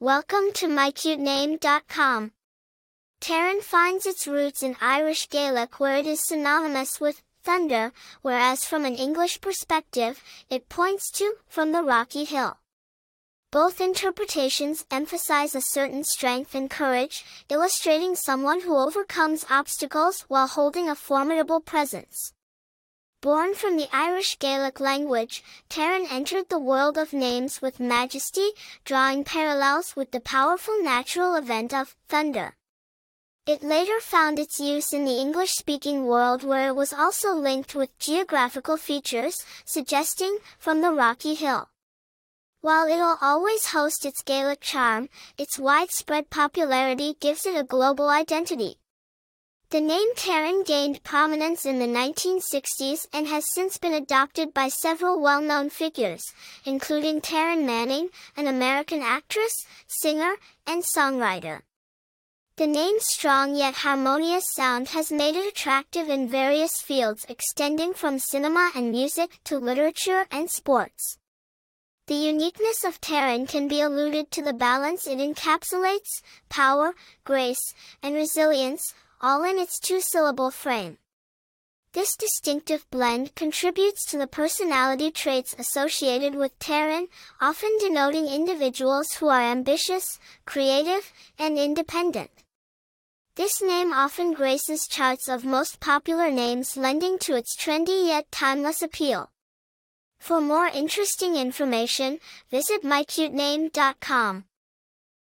Welcome to mycutename.com. Taryn finds its roots in Irish Gaelic where it is synonymous with thunder, whereas from an English perspective, it points to from the rocky hill. Both interpretations emphasize a certain strength and courage, illustrating someone who overcomes obstacles while holding a formidable presence. Born from the Irish Gaelic language, Taryn entered the world of names with majesty, drawing parallels with the powerful natural event of thunder. It later found its use in the English-speaking world where it was also linked with geographical features, suggesting from the rocky hill. While it'll always host its Gaelic charm, its widespread popularity gives it a global identity. The name Taryn gained prominence in the 1960s and has since been adopted by several well-known figures, including Taryn Manning, an American actress, singer, and songwriter. The name's strong yet harmonious sound has made it attractive in various fields extending from cinema and music to literature and sports. The uniqueness of Taryn can be alluded to the balance it encapsulates, power, grace, and resilience, all in its two-syllable frame. This distinctive blend contributes to the personality traits associated with Taryn, often denoting individuals who are ambitious, creative, and independent. This name often graces charts of most popular names lending to its trendy yet timeless appeal. For more interesting information, visit mycutename.com.